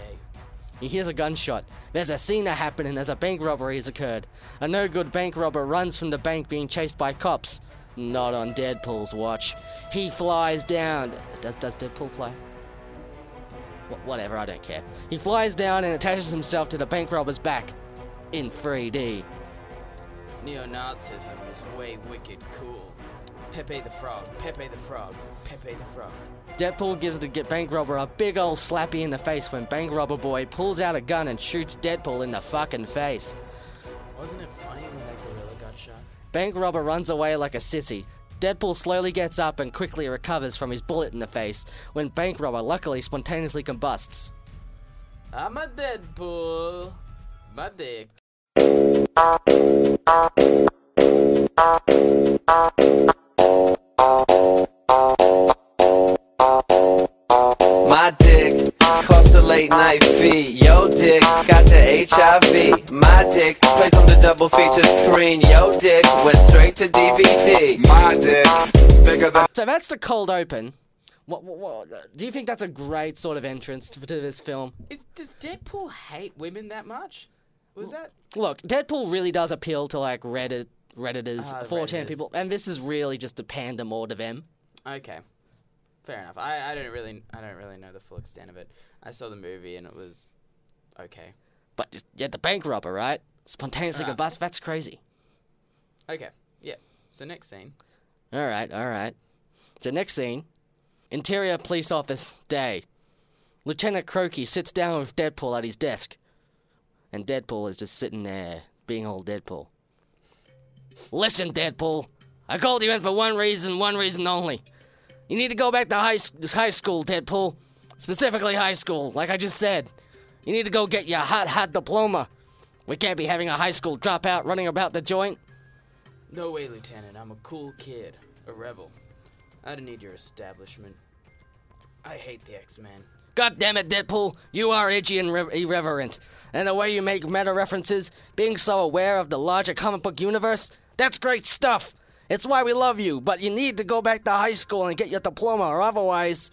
[SPEAKER 1] He hears a gunshot. There's a scene that happening as a bank robbery has occurred. A no good bank robber runs from the bank being chased by cops. Not on Deadpool's watch. He flies down. Does, does Deadpool fly? Wh- whatever, I don't care. He flies down and attaches himself to the bank robber's back. In 3D.
[SPEAKER 2] Neo-Nazism is way wicked cool. Pepe the Frog, Pepe the Frog, Pepe the Frog.
[SPEAKER 1] Deadpool gives the bank robber a big ol' slappy in the face when bank robber boy pulls out a gun and shoots Deadpool in the fucking face.
[SPEAKER 2] Wasn't it funny
[SPEAKER 1] Bank robber runs away like a sissy. Deadpool slowly gets up and quickly recovers from his bullet in the face when bank robber luckily spontaneously combusts.
[SPEAKER 2] I'm a Deadpool. My dick.
[SPEAKER 6] My dick cost a late night fee. Yo, dick got the HIV. My dick plays on the double feature screen. Yo, dick went straight to DVD.
[SPEAKER 7] My dick bigger than
[SPEAKER 1] So that's the cold open. What, what, what, do you think that's a great sort of entrance to, to this film?
[SPEAKER 2] Is, does Deadpool hate women that much? Was that?
[SPEAKER 1] Look, Deadpool really does appeal to like Reddit, Redditors,
[SPEAKER 2] Ah,
[SPEAKER 1] 4chan
[SPEAKER 2] Redditors.
[SPEAKER 1] people, and this is really just to pander more to them.
[SPEAKER 2] Okay, fair enough. I, I don't really I don't really know the full extent of it. I saw the movie and it was okay.
[SPEAKER 1] But just- yeah, the bank robber, right? Spontaneously
[SPEAKER 2] Right. Ah.
[SPEAKER 1] combust, that's crazy.
[SPEAKER 2] Okay, yeah. So next scene.
[SPEAKER 1] All right, all right. So next scene, interior police office day. Lieutenant Crokey sits down with Deadpool at his desk, and Deadpool is just sitting there, being all Deadpool. Listen, Deadpool, I called you in for one reason, one reason only. You need to go back to high high school, Deadpool. Specifically, high school, like I just said. You need to go get your hot, hot diploma. We can't be having a high school dropout running about the joint.
[SPEAKER 2] No way, Lieutenant. I'm a cool kid, a rebel. I don't need your establishment. I hate the X-Men.
[SPEAKER 1] God damn it, Deadpool, you are edgy and re- irreverent. And the way you make meta references, being so aware of the larger comic book universe, that's great stuff. It's why we love you, but you need to go back to high school and get your diploma, or otherwise,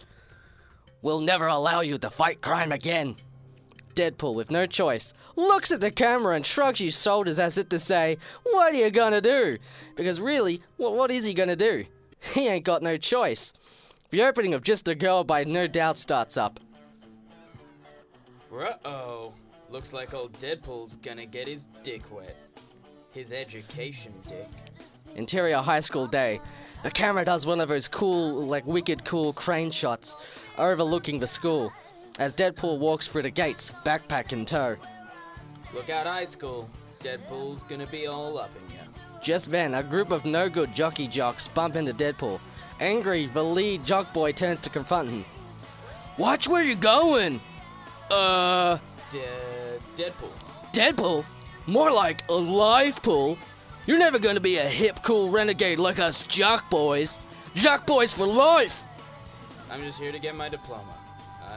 [SPEAKER 1] we'll never allow you to fight crime again. Deadpool, with no choice, looks at the camera and shrugs his shoulders as if to say, What are you gonna do? Because really, what, what is he gonna do? He ain't got no choice. The opening of Just a Girl by No Doubt starts up.
[SPEAKER 2] Uh-oh. Looks like old Deadpool's gonna get his dick wet. His education dick.
[SPEAKER 1] Interior high school day. The camera does one of those cool, like wicked cool crane shots overlooking the school as Deadpool walks through the gates, backpack in tow.
[SPEAKER 2] Look out high school. Deadpool's gonna be all up in ya.
[SPEAKER 1] Just then, a group of no good jockey jocks bump into Deadpool. Angry, the lead jock boy turns to confront him. Watch where you're going! Uh,
[SPEAKER 2] De- Deadpool.
[SPEAKER 1] Deadpool? More like a life pool. You're never gonna be a hip, cool renegade like us jock boys. Jock boys for life!
[SPEAKER 2] I'm just here to get my diploma.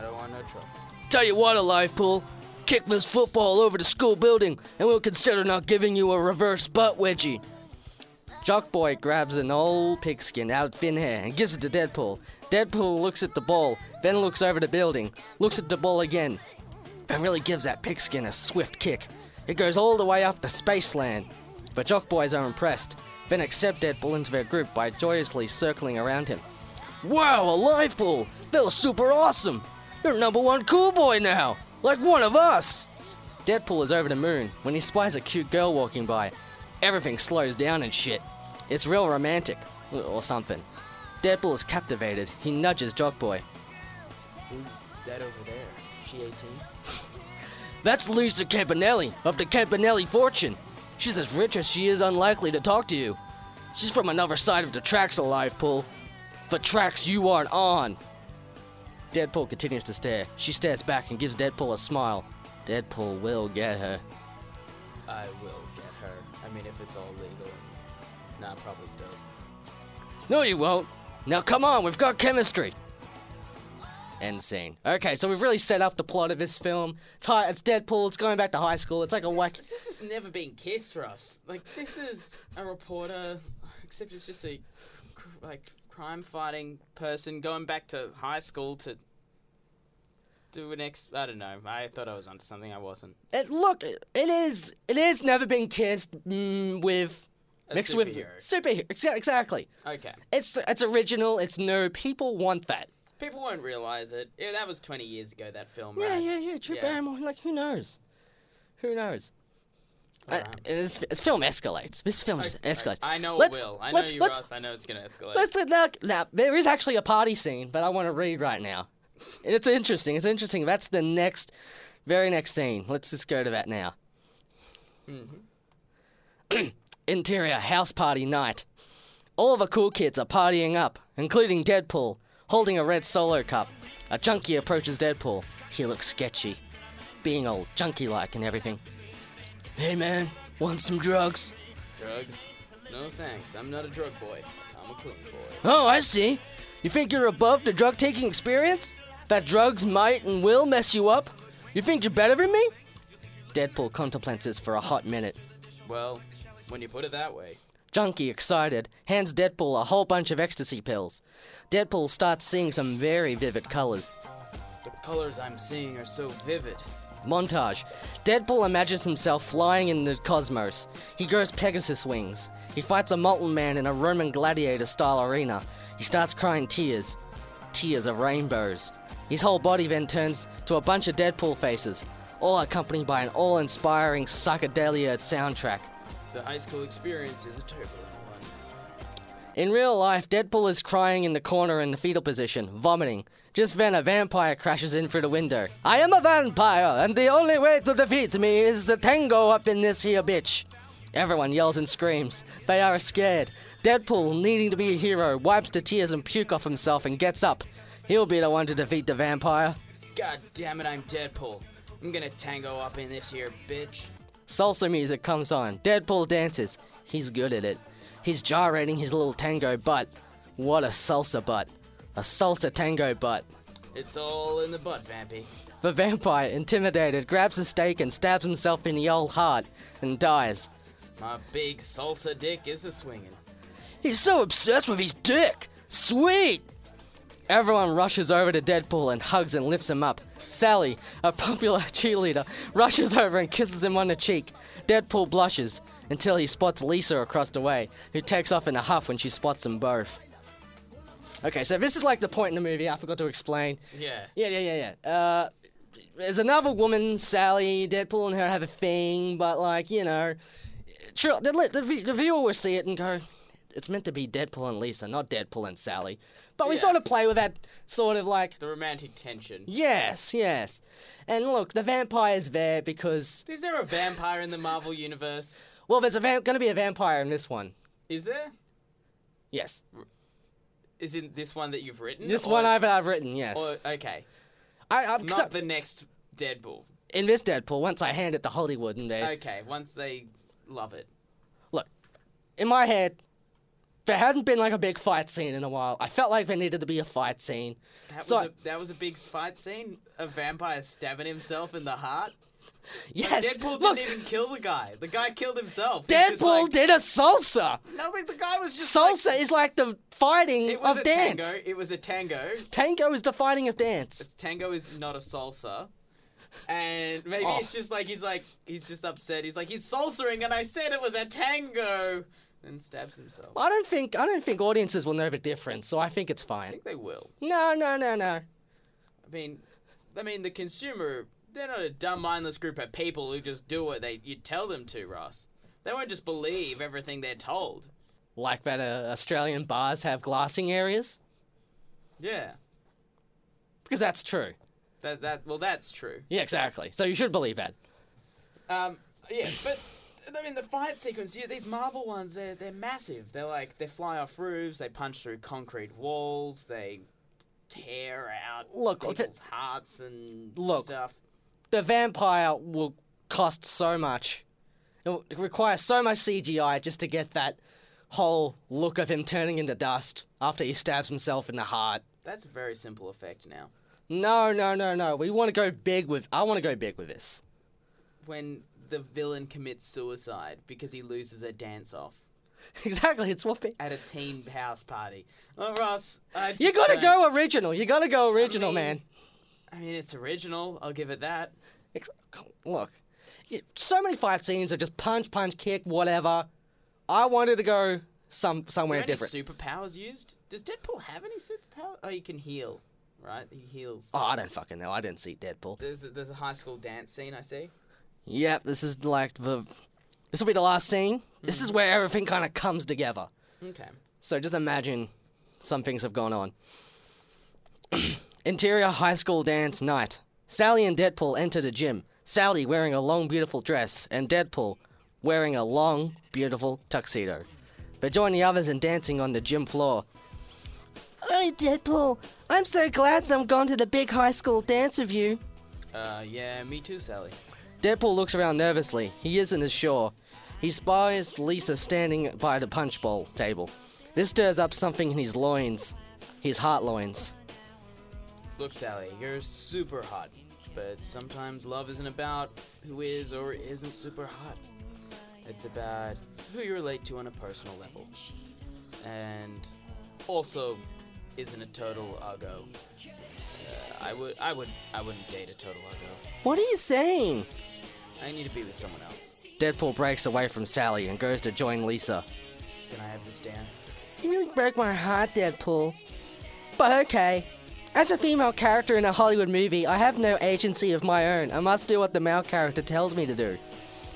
[SPEAKER 2] I don't want no trouble.
[SPEAKER 1] Tell you what, a life pool. Kick this football over the school building, and we'll consider not giving you a reverse butt wedgie. Jockboy grabs an old pigskin out of thin hair and gives it to Deadpool. Deadpool looks at the ball, then looks over the building, looks at the ball again, then really gives that pigskin a swift kick. It goes all the way up to Spaceland. The Jockboys are impressed, then accept Deadpool into their group by joyously circling around him. Wow, a life pool! That was super awesome! You're number one cool boy now! Like one of us! Deadpool is over the moon when he spies a cute girl walking by. Everything slows down and shit. It's real romantic, or something. Deadpool is captivated. He nudges Jockboy.
[SPEAKER 2] Who's that over there? She 18?
[SPEAKER 1] That's Lisa Campanelli of the Campanelli fortune. She's as rich as she is unlikely to talk to you. She's from another side of the tracks, alive, Pool. The tracks you aren't on. Deadpool continues to stare. She stares back and gives Deadpool a smile. Deadpool will get her.
[SPEAKER 2] I will get her. I mean, if it's all legal. Nah, probably still.
[SPEAKER 1] No, you won't. Now come on, we've got chemistry. End scene. Okay, so we've really set up the plot of this film. It's, hi- it's Deadpool. It's going back to high school. It's like a whack.
[SPEAKER 2] This, this has never been kissed for us. Like, this is a reporter, except it's just a, like, crime fighting person going back to high school to do an ex. I don't know. I thought I was onto something. I wasn't.
[SPEAKER 1] It, look, it is. It is never been kissed mm, with
[SPEAKER 2] A
[SPEAKER 1] mixed
[SPEAKER 2] superhero.
[SPEAKER 1] with superhero. Exactly.
[SPEAKER 2] Okay.
[SPEAKER 1] It's it's original. It's new. People want that.
[SPEAKER 2] People won't realize it. Yeah, that was 20 years ago, that film,
[SPEAKER 1] Yeah,
[SPEAKER 2] right?
[SPEAKER 1] yeah, yeah. Drew
[SPEAKER 2] Yeah.
[SPEAKER 1] Barrymore. Like, who knows? Who knows? Uh, it's, it's film escalates. This film just escalates.
[SPEAKER 2] I know
[SPEAKER 1] Let's-
[SPEAKER 2] it will. I know
[SPEAKER 1] let's-
[SPEAKER 2] you,
[SPEAKER 1] let's-
[SPEAKER 2] Ross. I know it's gonna escalate.
[SPEAKER 1] Let's now, now there is actually a party scene, but I want to read right now. It's interesting. It's interesting. That's the next, very next scene. Let's just go to that now. Interior house party night. All of the cool kids are partying up, including Deadpool, holding a red solo cup. A junkie approaches Deadpool. He looks sketchy, being all junkie like and everything. Hey man, want some drugs?
[SPEAKER 2] Drugs? No thanks. I'm not a drug boy. I'm a clean boy.
[SPEAKER 1] Oh, I see. You think you're above the drug taking experience? That drugs might and will mess you up? You think you're better than me? Deadpool contemplates this for a hot minute.
[SPEAKER 2] Well, when you put it that way.
[SPEAKER 1] Junkie, excited, hands Deadpool a whole bunch of ecstasy pills. Deadpool starts seeing some very vivid colors.
[SPEAKER 2] The colors I'm seeing are so vivid.
[SPEAKER 1] Montage. Deadpool imagines himself flying in the cosmos. He grows Pegasus wings. He fights a molten man in a Roman gladiator style arena. He starts crying tears. Tears of rainbows. His whole body then turns to a bunch of Deadpool faces, all accompanied by an all inspiring psychedelia soundtrack.
[SPEAKER 2] The high school experience is a turbulent one.
[SPEAKER 1] In real life, Deadpool is crying in the corner in the fetal position, vomiting. Just then, a vampire crashes in through the window. I am a vampire, and the only way to defeat me is to tango up in this here bitch. Everyone yells and screams. They are scared. Deadpool, needing to be a hero, wipes the tears and puke off himself and gets up. He'll be the one to defeat the vampire.
[SPEAKER 2] God damn it, I'm Deadpool. I'm gonna tango up in this here bitch.
[SPEAKER 1] Salsa music comes on. Deadpool dances. He's good at it. He's gyrating his little tango butt. What a salsa butt. A salsa tango butt.
[SPEAKER 2] It's all in the butt, Vampy.
[SPEAKER 1] The vampire, intimidated, grabs a stake and stabs himself in the old heart and dies.
[SPEAKER 2] My big salsa dick is a swinging.
[SPEAKER 1] He's so obsessed with his dick. Sweet. Everyone rushes over to Deadpool and hugs and lifts him up. Sally, a popular cheerleader, rushes over and kisses him on the cheek. Deadpool blushes until he spots Lisa across the way, who takes off in a huff when she spots them both. Okay, so this is like the point in the movie I forgot to explain.
[SPEAKER 2] Yeah.
[SPEAKER 1] Yeah, yeah, yeah, yeah. Uh, there's another woman, Sally. Deadpool and her have a thing, but like you know, true, the, the, the viewer will see it and go, "It's meant to be Deadpool and Lisa, not Deadpool and Sally." But we
[SPEAKER 2] Yeah.
[SPEAKER 1] sort of play with that sort of like,
[SPEAKER 2] The romantic tension.
[SPEAKER 1] yes, yes. And look, the vampire's there because
[SPEAKER 2] Is there a vampire in the Marvel universe?
[SPEAKER 1] well, there's a va- going to be a vampire in this one.
[SPEAKER 2] Is there?
[SPEAKER 1] Yes,
[SPEAKER 2] Is in this one that you've written?
[SPEAKER 1] this
[SPEAKER 2] Or-
[SPEAKER 1] one I've I've written. Yes,
[SPEAKER 2] Or, okay.
[SPEAKER 1] I, I'm
[SPEAKER 2] Not the next Deadpool.
[SPEAKER 1] in this Deadpool. Once I hand it to Hollywood and they
[SPEAKER 2] Okay, once they love it.
[SPEAKER 1] look, in my head, there hadn't been like a big fight scene in a while. I felt like there needed to be a fight scene.
[SPEAKER 2] That
[SPEAKER 1] So-
[SPEAKER 2] was a, that was a big fight scene. A vampire stabbing himself in the heart.
[SPEAKER 1] Yes,
[SPEAKER 2] Deadpool
[SPEAKER 1] look,
[SPEAKER 2] didn't even kill the guy. The guy killed himself.
[SPEAKER 1] Deadpool
[SPEAKER 2] like-
[SPEAKER 1] did a salsa.
[SPEAKER 2] No, but the guy was just like-
[SPEAKER 1] Salsa is like the fighting
[SPEAKER 2] It was
[SPEAKER 1] of
[SPEAKER 2] a
[SPEAKER 1] dance.
[SPEAKER 2] tango. It was a tango.
[SPEAKER 1] Tango is the fighting of dance.
[SPEAKER 2] It's, Tango is not a salsa. And maybe
[SPEAKER 1] Oh.
[SPEAKER 2] it's just like he's like he's just upset. He's like he's salsering, and I said it was a tango, and stabs himself.
[SPEAKER 1] I don't think I don't think audiences will know the difference, so I think it's fine.
[SPEAKER 2] I think they will.
[SPEAKER 1] No, no, no, no.
[SPEAKER 2] I mean, I mean the consumer. They're not a dumb, mindless group of people who just do what they you tell them to, Ross. They won't just believe everything they're told.
[SPEAKER 1] Like that uh, Australian bars have glassing areas
[SPEAKER 2] Yeah,
[SPEAKER 1] because that's true.
[SPEAKER 2] that that well, that's true.
[SPEAKER 1] Yeah, exactly. So you should believe that.
[SPEAKER 2] Um, yeah, but I mean the fight sequence. Yeah, these Marvel ones, they're they're massive. They're like they fly off roofs, they punch through concrete walls, they tear out
[SPEAKER 1] Look, if it-
[SPEAKER 2] people's hearts and
[SPEAKER 1] Look.
[SPEAKER 2] stuff.
[SPEAKER 1] The vampire will cost so much. It will require so much CGI just to get that whole look of him turning into dust after he stabs himself in the heart.
[SPEAKER 2] That's a very simple effect now.
[SPEAKER 1] No, no, no, no. We want to go big with. I want to go big with this.
[SPEAKER 2] When the villain commits suicide because he loses a dance off
[SPEAKER 1] exactly. It's what. Be-
[SPEAKER 2] at a teen house party. Oh, Ross, I
[SPEAKER 1] you gotta
[SPEAKER 2] don't-
[SPEAKER 1] go original. You gotta go original,
[SPEAKER 2] mean-
[SPEAKER 1] man.
[SPEAKER 2] I mean, it's original. I'll give it that.
[SPEAKER 1] Ex- Look, so many fight scenes are just punch, punch, kick, whatever. I wanted to go some
[SPEAKER 2] Are
[SPEAKER 1] somewhere
[SPEAKER 2] any
[SPEAKER 1] different.
[SPEAKER 2] superpowers used? Does Deadpool have any superpower? Oh, he can heal, right? He heals.
[SPEAKER 1] Oh, I don't fucking know. I didn't see Deadpool.
[SPEAKER 2] There's a, there's a high school dance scene I see.
[SPEAKER 1] Yep, this is like the. This will be the last scene. This is hmm. where everything kind of comes together.
[SPEAKER 2] Okay.
[SPEAKER 1] So just imagine some things have gone on. Interior high school dance night. Sally and Deadpool enter the gym. Sally wearing a long, beautiful dress, and Deadpool wearing a long, beautiful tuxedo. They join the others in dancing on the gym floor. Hey, Deadpool. I'm so glad I'm gone to the big high school dance with you.
[SPEAKER 2] Uh, yeah, me too, Sally.
[SPEAKER 1] Deadpool looks around nervously. He isn't as sure. He spies Lisa standing by the punch bowl table. This stirs up something in his loins, his heart loins.
[SPEAKER 2] Look, Sally, you're super hot, but sometimes love isn't about who is or isn't super hot. It's about who you relate to on a personal level, and also isn't a total uggo. Uh, I would, I would, I wouldn't date a total uggo.
[SPEAKER 1] What are you saying?
[SPEAKER 2] I need to be with someone else.
[SPEAKER 1] Deadpool breaks away from Sally and goes to join Lisa.
[SPEAKER 2] Can I have this dance?
[SPEAKER 1] You really broke my heart, Deadpool. But okay. As a female character in a Hollywood movie, I have no agency of my own. I must do what the male character tells me to do.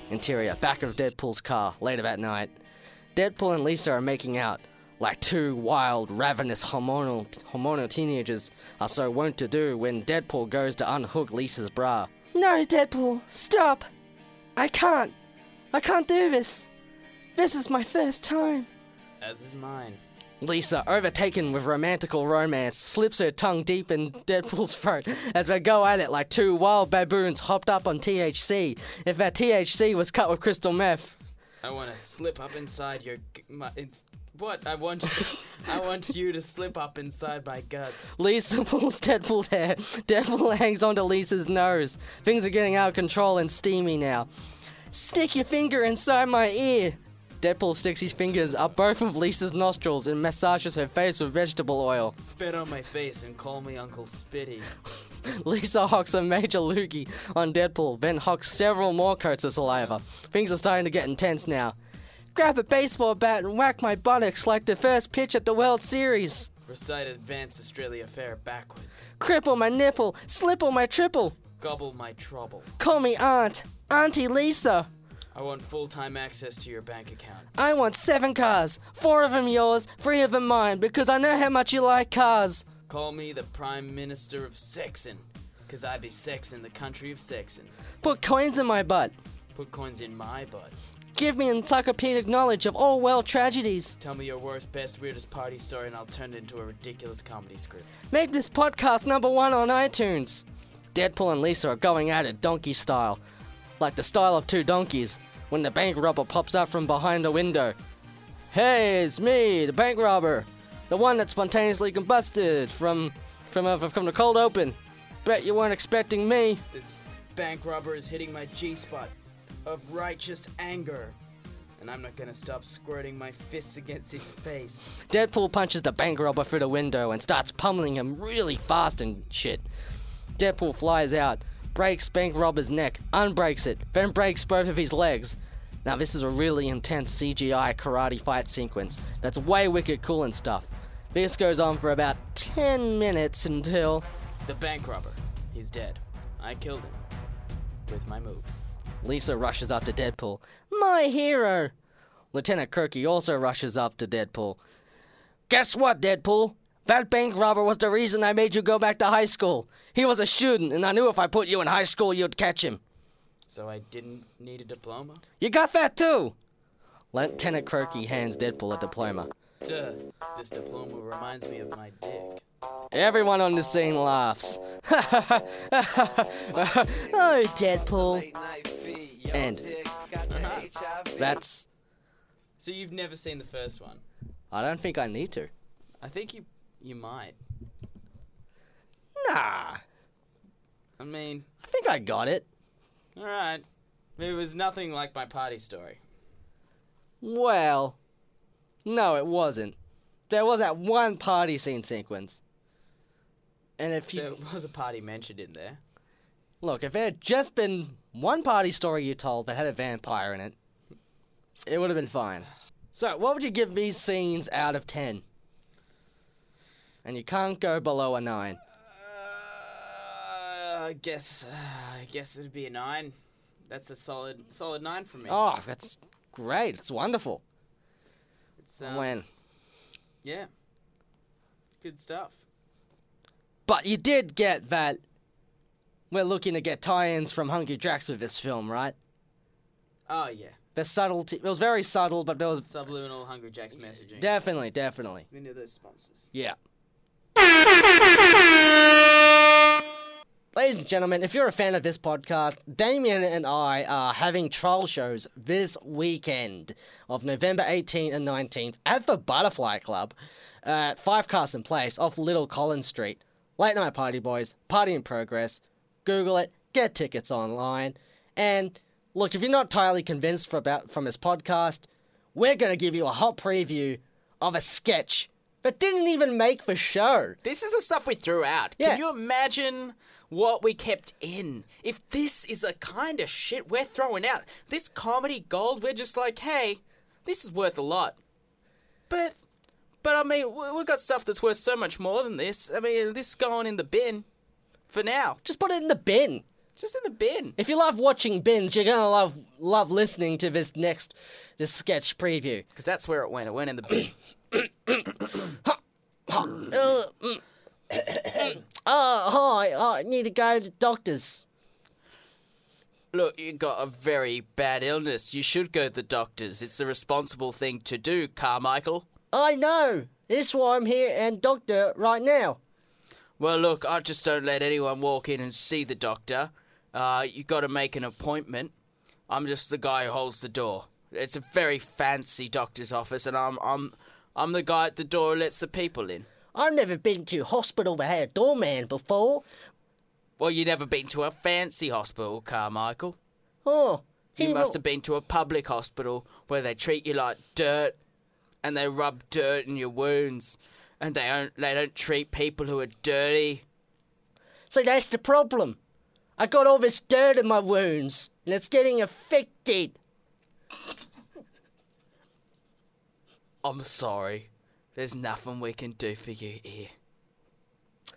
[SPEAKER 1] Interior, back of Deadpool's car, later that night. Deadpool and Lisa are making out, like two wild, ravenous hormonal, hormonal teenagers are so wont to do when Deadpool goes to unhook Lisa's bra. No, Deadpool, stop! I can't. I can't do this. This is my first time.
[SPEAKER 2] As is mine.
[SPEAKER 1] Lisa, overtaken with romantical romance, slips her tongue deep in Deadpool's throat as they go at it like two wild baboons hopped up on THC. If that THC was cut with crystal meth.
[SPEAKER 2] I want to slip up inside your. My, it's, what? I want. I want you to slip up inside my guts.
[SPEAKER 1] Lisa pulls Deadpool's hair. Deadpool hangs onto Lisa's nose. Things are getting out of control and steamy now. Stick your finger inside my ear. Deadpool sticks his fingers up both of Lisa's nostrils and massages her face with vegetable oil.
[SPEAKER 2] Spit on my face and call me Uncle Spitty.
[SPEAKER 1] Lisa hocks a major loogie on Deadpool, then hocks several more coats of saliva. Things are starting to get intense now. Grab a baseball bat and whack my buttocks like the first pitch at the World Series.
[SPEAKER 2] Recite Advance Australia Fair backwards.
[SPEAKER 1] Cripple my nipple, slipple my triple.
[SPEAKER 2] Gobble my trouble.
[SPEAKER 1] Call me Aunt, Auntie Lisa.
[SPEAKER 2] I want full time access to your bank account.
[SPEAKER 1] I want seven cars, four of them yours, three of them mine, because I know how much you like cars.
[SPEAKER 2] Call me the Prime Minister of Sexin, cause I be sexin' the country of sexin'.
[SPEAKER 1] Put coins in my butt.
[SPEAKER 2] Put coins in my butt.
[SPEAKER 1] Give me encyclopedic knowledge of all world tragedies.
[SPEAKER 2] Tell me your worst, best, weirdest party story, and I'll turn it into a ridiculous comedy script.
[SPEAKER 1] Make this podcast number one on iTunes. Deadpool and Lisa are going at it donkey style. Like the style of two donkeys, when the bank robber pops out from behind the window. Hey, it's me, the bank robber. The one that spontaneously combusted from from uh, from the cold open. Bet you weren't expecting me.
[SPEAKER 2] This bank robber is hitting my G spot of righteous anger. And I'm not gonna stop squirting my fists against his face.
[SPEAKER 1] Deadpool punches the bank robber through the window and starts pummeling him really fast and shit. Deadpool flies out, breaks bank robber's neck, unbreaks it, then breaks both of his legs. Now this is a really intense CGI karate fight sequence that's way wicked cool and stuff. This goes on for about 10 minutes until
[SPEAKER 2] The bank robber. He's dead. I killed him. With my moves.
[SPEAKER 1] Lisa rushes up to Deadpool. My hero! Lieutenant Kirky also rushes up to Deadpool. Guess what, Deadpool? That bank robber was the reason I made you go back to high school. He was a student, and I knew if I put you in high school, you'd catch him.
[SPEAKER 2] So I didn't need a diploma?
[SPEAKER 1] You got that too! Lieutenant Kirky hands Deadpool a diploma.
[SPEAKER 2] Duh. This diploma reminds me of my dick.
[SPEAKER 1] Everyone on the scene laughs. oh, Deadpool.
[SPEAKER 3] Late night feed, yo,
[SPEAKER 1] And
[SPEAKER 3] dick got the HIV.
[SPEAKER 1] That's.
[SPEAKER 2] So you've never seen the first one?
[SPEAKER 1] I don't think I need to.
[SPEAKER 2] I think you you might.
[SPEAKER 1] Nah.
[SPEAKER 2] I mean,
[SPEAKER 1] I think I got it.
[SPEAKER 2] All right. It was nothing like my party story.
[SPEAKER 1] Well, no, it wasn't. There was that one party scene sequence. And if you
[SPEAKER 2] There was a party mentioned in there.
[SPEAKER 1] look, if there had just been one party story you told that had a vampire in it, it would have been fine. So, what would you give these scenes out of 10? And you can't go below a 9.
[SPEAKER 2] I guess uh, I guess it'd be a nine. That's a solid solid nine for me.
[SPEAKER 1] Oh, that's great. It's wonderful.
[SPEAKER 2] It's, um,
[SPEAKER 1] when?
[SPEAKER 2] yeah, good stuff.
[SPEAKER 1] But you did get that we're looking to get tie-ins from Hungry Jack's with this film, right?
[SPEAKER 2] Oh yeah,
[SPEAKER 1] The subtlety. It was very subtle, but there was
[SPEAKER 2] subliminal Hungry Jack's messaging.
[SPEAKER 1] definitely, definitely.
[SPEAKER 2] we knew those sponsors.
[SPEAKER 1] Yeah. Ladies and gentlemen, if you're a fan of this podcast, Damien and I are having trial shows this weekend of November 18th and 19th at the Butterfly Club at 5 Carson Place off Little Collins Street. Late Night Party Boyz, party in progress. Google it, get tickets online. And look, if you're not entirely convinced for about, from this podcast, we're going to give you a hot preview of a sketch that didn't even make the show.
[SPEAKER 2] This is the stuff we threw out.
[SPEAKER 1] Yeah.
[SPEAKER 2] Can you imagine what we kept in? If this is a kind of shit we're throwing out, this comedy gold, we're just like, hey, this is worth a lot. But, but I mean, we- we've got stuff that's worth so much more than this. I mean, this is going in the bin for now.
[SPEAKER 1] Just put it in the bin.
[SPEAKER 2] Just in the bin.
[SPEAKER 1] If you love watching bins, you're gonna love love listening to this next this sketch preview.
[SPEAKER 2] Because that's where it went. It went in the bin.
[SPEAKER 1] Mm. oh, hi, I need to go to the doctor's.
[SPEAKER 2] Look, you got a very bad illness. You should go to the doctors. It's the responsible thing to do, Carmichael.
[SPEAKER 1] I know. This is why I'm here and doctor right now.
[SPEAKER 2] Well, look, I just don't let anyone walk in and see the doctor. Uh, you got to make an appointment. I'm just the guy who holds the door. It's a very fancy doctor's office, and I'm I'm I'm the guy at the door who lets the people in.
[SPEAKER 1] I've never been to a hospital that had a doorman before.
[SPEAKER 2] Well, you never been to a fancy hospital, Carmichael.
[SPEAKER 1] Oh,
[SPEAKER 2] You must have been to a public hospital where they treat you like dirt and they rub dirt in your wounds and they don't they don't treat people who are dirty.
[SPEAKER 1] So that's the problem. I got all this dirt in my wounds, and it's getting affected.
[SPEAKER 2] I'm sorry. There's nothing we can do for you here.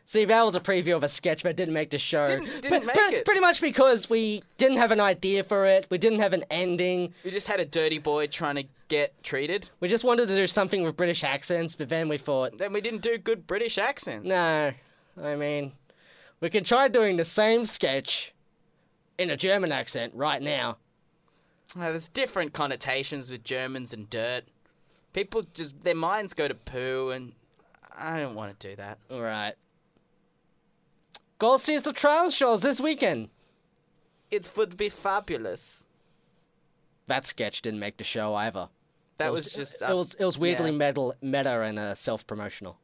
[SPEAKER 1] See, that was a preview of a sketch that didn't make the show.
[SPEAKER 2] Didn't- didn't make
[SPEAKER 1] pre-
[SPEAKER 2] it.
[SPEAKER 1] Pretty much because we didn't have an idea for it. We didn't have an ending.
[SPEAKER 2] We just had a dirty boy trying to get treated.
[SPEAKER 1] We just wanted to do something with British accents, but then we thought,
[SPEAKER 2] Then we didn't do good British accents.
[SPEAKER 1] no. I mean, we could try doing the same sketch in a German accent right now.
[SPEAKER 2] Uh, there's different connotations with Germans and dirt. People just their minds go to poo, and I don't want to do that.
[SPEAKER 1] All right. Go see the trial shows this weekend.
[SPEAKER 2] It would be fabulous.
[SPEAKER 1] That sketch didn't make the show either.
[SPEAKER 2] That
[SPEAKER 1] It
[SPEAKER 2] was, just
[SPEAKER 1] it
[SPEAKER 2] us.
[SPEAKER 1] was it was weirdly
[SPEAKER 2] yeah.
[SPEAKER 1] meta, meta and uh, self promotional.